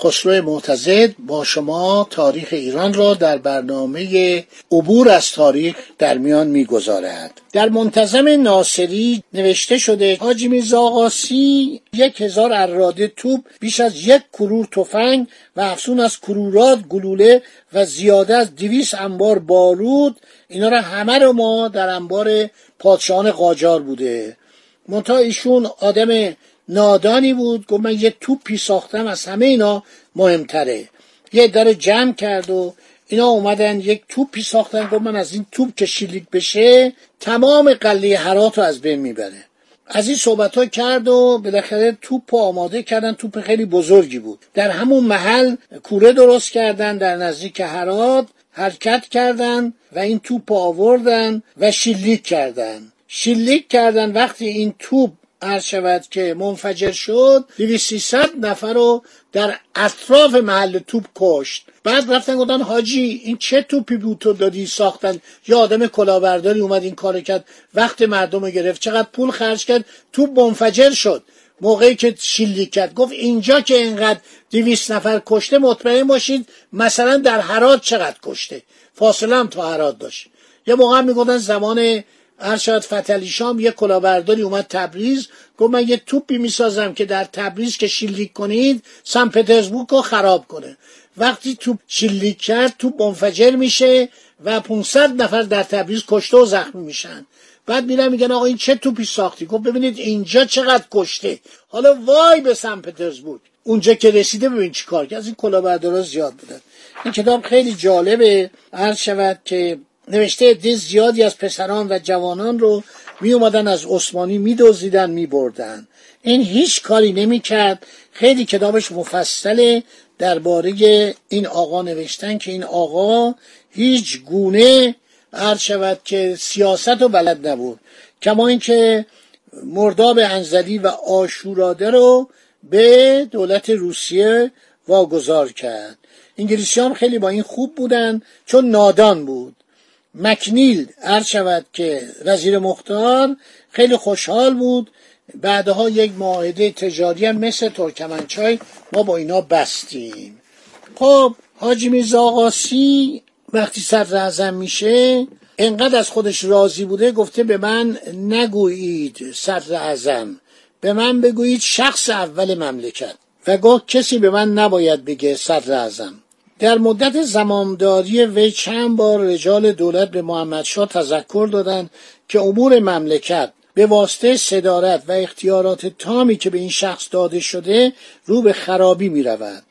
خسرو معتزد با شما تاریخ ایران را در برنامه عبور از تاریخ در میان می‌گذارد. در منتظم ناصری نوشته شده حاجی میرزا یک هزار اراده توپ بیش از یک کرور تفنگ و افسون از کرورات گلوله و زیاده از دویست انبار بارود. اینا را همه رو ما در انبار پادشاهان قاجار بوده. منتها ایشون آدم نادانی بود گفت من یه توپی ساختم از همه اینا مهمتره. یه داره جمع کرد و اینا اومدن یک توپی ساختن گفت من از این توپ که شلیک بشه تمام قله هرات رو از بین می‌بره. از این صحبت ها کرد و بالاخره توپ آماده کردن توپ خیلی بزرگی بود. در همون محل کوره درست کردن در نزدیک هرات حرکت کردن و این توپ آوردن و شلیک کردن. شلیک کردن وقتی این توپ عرض شود که منفجر شد ست نفر رو در اطراف محل توپ کشت. بعد رفتن گفتن حاجی این چه توپی بود تو دادی ساختن؟ یا آدم کلاهبرداری اومد این کار کرد وقت مردم رو گرفت. چقدر پول خرج کرد توپ منفجر شد. موقعی که شلیک کرد. گفت اینجا که اینقدر دویست نفر کشته مطمئن باشید مثلا در حرات چقدر کشته. فاصله هم تا حرات داشت. یه موقع می‌گفتن زمان ارشاد فتلی شام یه کلاهبرداری اومد تبریز گفت من یه توپی می‌سازم که در تبریز که شلیک کنید سن پترزبورگ رو خراب کنه. وقتی توپ شلیک کرد توپ منفجر میشه و 500 نفر در تبریز کشته و زخمی میشن. بعد میرن میگن آقا این چه توپی ساختی؟ گفت ببینید اینجا چقدر کشته. حالا وای به سن پترزبورگ. اونجا که رسیده ببین چی کار که از این کلاهبردارا زیاد بودن. این کتاب خیلی جالبه. عرض شود که نوشته عده زیادی از پسران و جوانان رو می اومدن از عثمانی می دوزیدن می بردن. این هیچ کاری نمی کرد خیلی کتابش مفصله درباره این آقا نوشتن که این آقا هیچ گونه عرض شود که سیاست رو بلد نبود. کما اینکه مرداب انزلی و آشوراده رو به دولت روسیه واگذار کرد. انگلیسی هم خیلی با این خوب بودن چون نادان بود. مکنیل عرض شود که وزیر مختار خیلی خوشحال بود. بعدها یک معاهده تجاری هم مثل ترکمنچای ما با اینا بستیم. خب حاجی میرزا وقتی صدر اعظم میشه انقدر از خودش راضی بوده گفته به من نگویید صدر اعظم به من بگویید شخص اول مملکت. و گاه کسی به من نباید بگه صدر اعظم در مدت زمامداری وی چند بار رجال دولت به محمدشاه تذکر دادند که امور مملکت به واسطه صدارت و اختیارات تامی که به این شخص داده شده رو به خرابی می رود.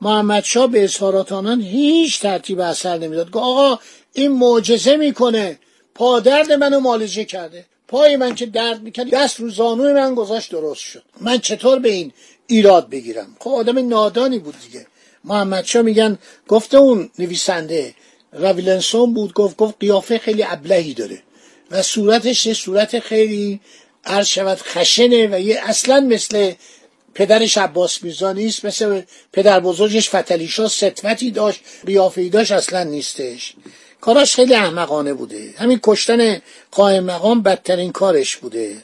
محمدشاه به اظهارات آنان هیچ ترتیب اثر نمی‌داد. گفت آقا این معجزه می‌کنه. پادرد منو مالجه کرده. پای من که درد می‌کرد دست رو زانوی من گذاشت درست شد. من چطور به این ایراد بگیرم؟ خب آدم نادانی بود دیگه. محمد میگن گفته اون نویسنده راویلنسون بود گفت گفت قیافه خیلی ابلهی داره و صورتش یه صورت خیلی عرض شود خشنه و یه اصلا مثل پدرش عباس میرزا نیست مثل پدر بزرگش فتلیشا ستوتی داشت قیافه داشت اصلا نیستش. کاراش خیلی احمقانه بوده. همین کشتن قائم مقام بدترین کارش بوده.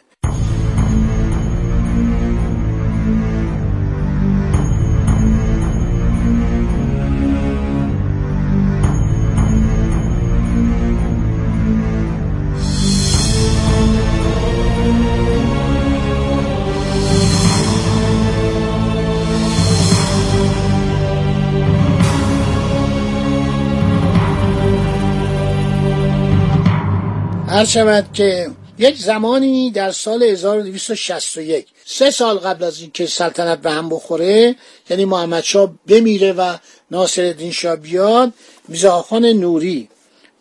هر شود که یک زمانی در سال 1261 سه سال قبل از اینکه سلطنت به هم بخوره یعنی محمد شاه بمیره و ناصر الدین شاه بیاد میزاخان نوری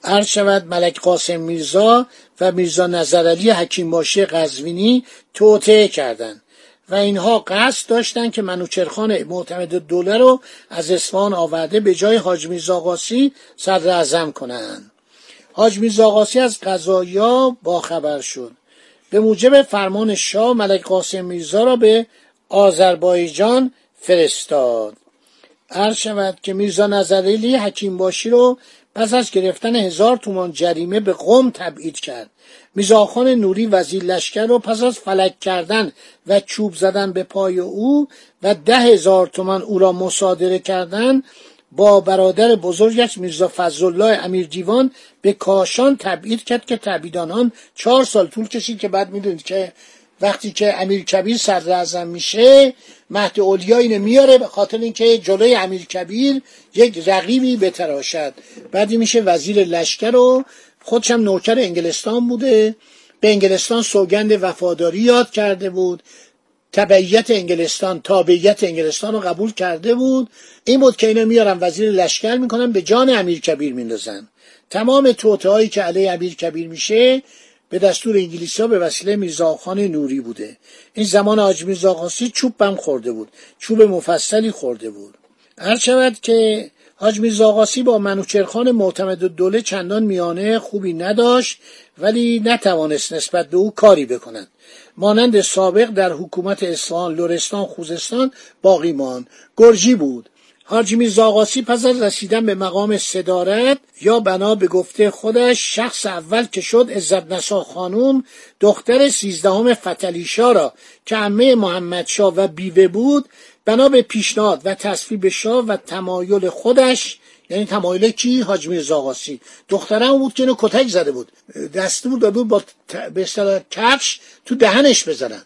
عرض شود ملک قاسم میرزا و میرزا نظرعلی حکیم باشی قزوینی توطعه کردند. و اینها قصد داشتند که منوچرخان معتمد دوله رو از اصفهان آورده به جای حاج میرزا قاسی صدر اعظم کنند. حاج میرزا قاسی از قضایا باخبر شد. به موجب فرمان شاه ملک قاسم میرزا را به آذربایجان فرستاد. عرض شود که میرزا نظریلی حکیم باشی رو پس از گرفتن هزار تومان جریمه به قوم تبعید کرد. میزاخان نوری وزیر لشکر رو پس از فلک کردن و چوب زدن به پای او و ده هزار تومان او را مصادره کردن با برادر بزرگش میرزا فضلالله امیر دیوان به کاشان تبعید کرد که تبعید آنان چهار سال طول کشید که بعد می‌دونید که وقتی که امیر کبیر صدر میشه مهد اولیا اینو میاره به خاطر اینکه جلوی امیر کبیر یک رقیبی بتراشد. بعدی میشه وزیر لشکر و خودشم نوکر انگلستان بوده. به انگلستان سوگند وفاداری یاد کرده بود. تبعیت انگلستان تابعیت انگلستان رو قبول کرده بود. این بود که اینا میارن وزیر لشکر می‌کنن به جان امیر کبیر میندازن. تمام توته هایی که علیه امیر کبیر میشه به دستور انگلیسی ها به وسیله میرزاخان نوری بوده. این زمان آج میرزا چوب بم خورده بود چوب مفصلی خورده بود. هر شود که حاج میرزا با منوچرخان معتمد دوله چندان میانه خوبی نداشت ولی نتوانست نسبت به او کاری بکند. مانند سابق در حکومت اصفهان لرستان خوزستان باقی ماند. گرجی بود. حاجی میرزا پس از رسیدن به مقام صدارت یا بنا به گفته خودش شخص اول که شد عزت نسا خانوم دختر سیزدهم فتلیشا را که عمه محمدشاه و بیوه بود بنا به پیشنهاد و تصویب شاه و تمایل خودش یعنی تمایل کی حاج میرزا آقاسی؟ دخترم بود که کتک زده بود. دستور داده بود با به اصطلاح کفش تو دهنش بزنن.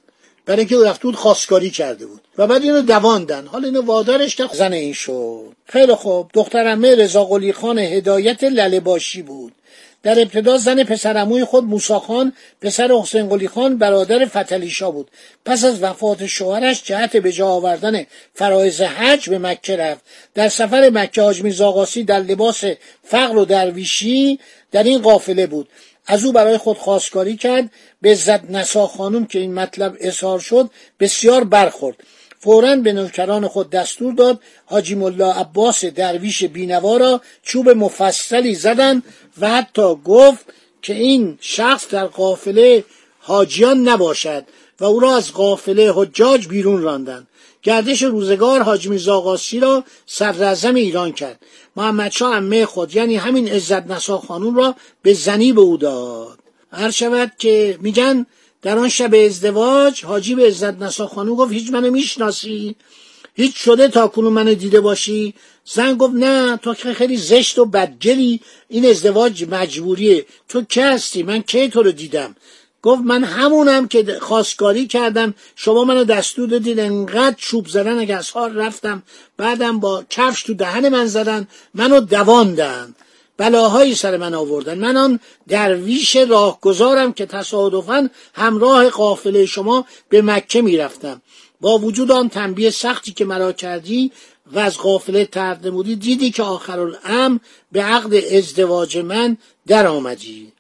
برای اینکه رفته بود خواستگاری کرده بود. و بعد اینو دواندن. حالا اینو وادارش زن این شد. خیلی خوب. دخترمه رضا قلی خان هدایت لله باشی بود. در ابتدا زن پسرموی خود موساخان پسر حسین قلی خان برادر فتلیشا بود. پس از وفات شوهرش جهت به جا آوردن فرایز حج به مکه رفت. در سفر مکه حاج میرزا در لباس فقر و درویشی در این قافله بود. از او برای خود خواستگاری کرد. به زد نسا خانم که این مطلب اظهار شد بسیار برخورد. فورا به نوکران خود دستور داد حاجی ملا عباس درویش بینوا را چوب مفصلی زدند و حتی گفت که این شخص در قافله حاجیان نباشد و او را از قافله حجاج بیرون راندند. گردش روزگار حاج میرزا را صدر ایران کرد. محمد شاه عمه خود یعنی همین عزت نسا خانوم را به زنی به او داد. هر شود که میگن در آن شب ازدواج حاجی به عزت نسا خانوم گفت هیچ منو می‌شناسی؟ هیچ شده تا کنون منو دیده باشی؟ زن گفت نه تو که خیلی زشت و بدگلی این ازدواج مجبوریه. تو که هستی؟ من کی تو رو دیدم؟ گفت من همونم که خواستگاری کردم شما منو دستور دادید انقدر چوب زدن اگه از رفتم بعدم با کفش تو دهن من زدن منو دواندن بلاهایی سر من آوردن. من آن درویش راهگذارم که تصادفا همراه قافله شما به مکه می‌رفتم. با وجود آن تنبیه سختی که مرا کردی و از قافله ترد نمودی دیدی که آخرالام به عقد ازدواج من در آمدی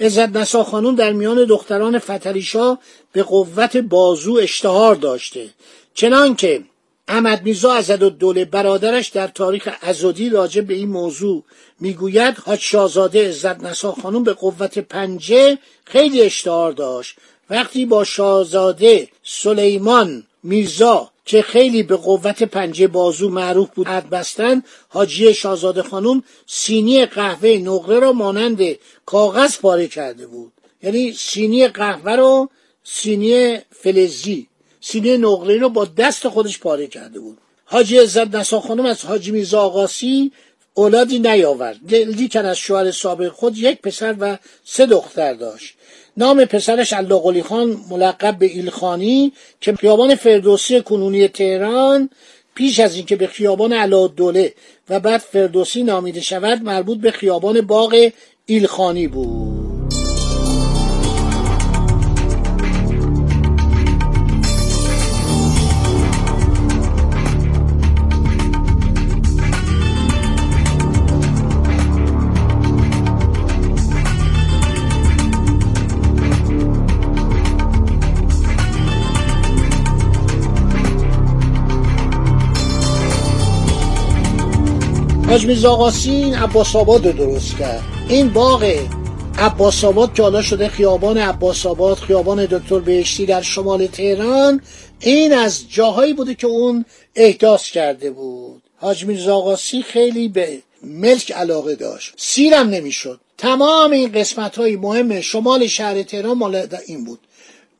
عزت نسا خانون در میان دختران فتریشا به قوت بازو اشتهار داشته. چنان که احمد میرزا ازد دوله برادرش در تاریخ ازودی راجع به این موضوع می‌گوید حاج شاهزاده عزت نسا خانم به قوت پنجه خیلی اشتهار داشت. وقتی با شاهزاده سلیمان میرزا که خیلی به قوت پنجه بازو معروف بود حد بستن حاجی شاهزاده خانم سینی قهوه نقره را مانند کاغذ پاره کرده بود. یعنی سینی قهوه رو سینی فلزی سینی نقره رو با دست خودش پاره کرده بود. حاجی عزت نسا خانم از حاجی میرزا آقاسی اولادی نیاورد. لیکن از شوهر سابق خود یک پسر و سه دختر داشت. نام پسرش الله خان ملقب به ایلخانی که خیابان فردوسی کنونی تهران پیش از اینکه به خیابان دوله و بعد فردوسی نامیده شود مربوط به خیابان باغ ایلخانی بود. حاج میرزا آقاسی این عباس آباد رو درست کرد. این باغ عباس آباد که حالا شده خیابان عباس آباد خیابان دکتر بهشتی در شمال تهران این از جاهایی بوده که اون احداث کرده بود. حاج میرزا خیلی به ملک علاقه داشت. سیرم نمی‌شد. تمام این قسمت های مهم شمال شهر تهران مال این بود.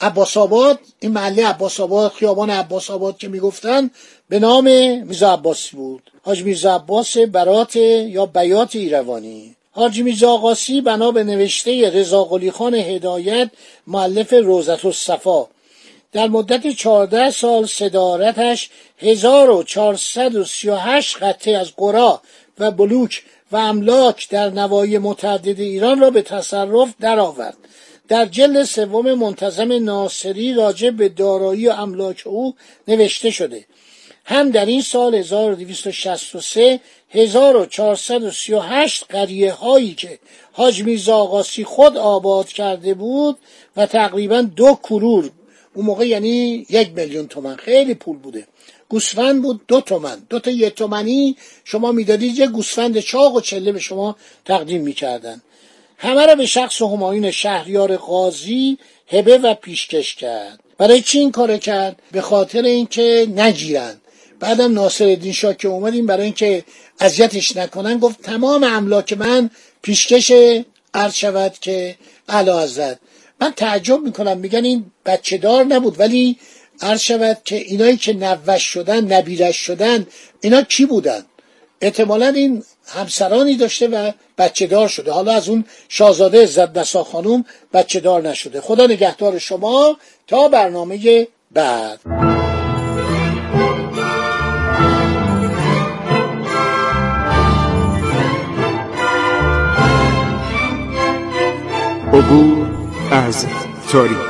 عباس آباد این محله عباس آباد خیابان عباس آباد که می‌گفتن به نام میرزا عباسی بود. حاج میرزا عباس برات یا بیات ایروانی. حاج میرزا آقاسی بنا به نوشته رضا خان هدایت معلف روزت الصفا. در مدت چهارده سال صدارتش 1438 قطعه از قرا و بلوک و املاک در نواحی متعدد ایران را به تصرف درآورد. در جلد سوم منتظم ناصری راجع به دارایی و املاک او نوشته شده. هم در این سال 1263 1438 قریه هایی که حاج میرزا آقاسی خود آباد کرده بود و تقریبا دو کرور اون موقع یعنی یک میلیون تومن خیلی پول بوده. گوسفند بود دو تومن دو تا یک تومنی شما می‌دادید یه گوسفند چاق و چله به شما تقدیم می‌کردن. همه را به شخص همایون شهریار قاضی هبه و پیشکش کرد. برای چی این کار کرد؟ به خاطر اینکه نگیرن. بعدم ناصر الدین شاه که اومدیم برای اینکه اذیتش نکنن گفت تمام املاک من پیشکش عرض شود که علا حضرت. من تعجب می‌کنم میگن این بچه دار نبود ولی عرض شود که اینایی که نوش شدن نبیرش شدن اینا کی بودن؟ احتمالا این همسرانی داشته و بچه دار شده. حالا از اون شاهزاده عزت نسا خانوم بچه دار نشده. خدا نگهدار شما تا برنامه بعد. عبور از تاریخ.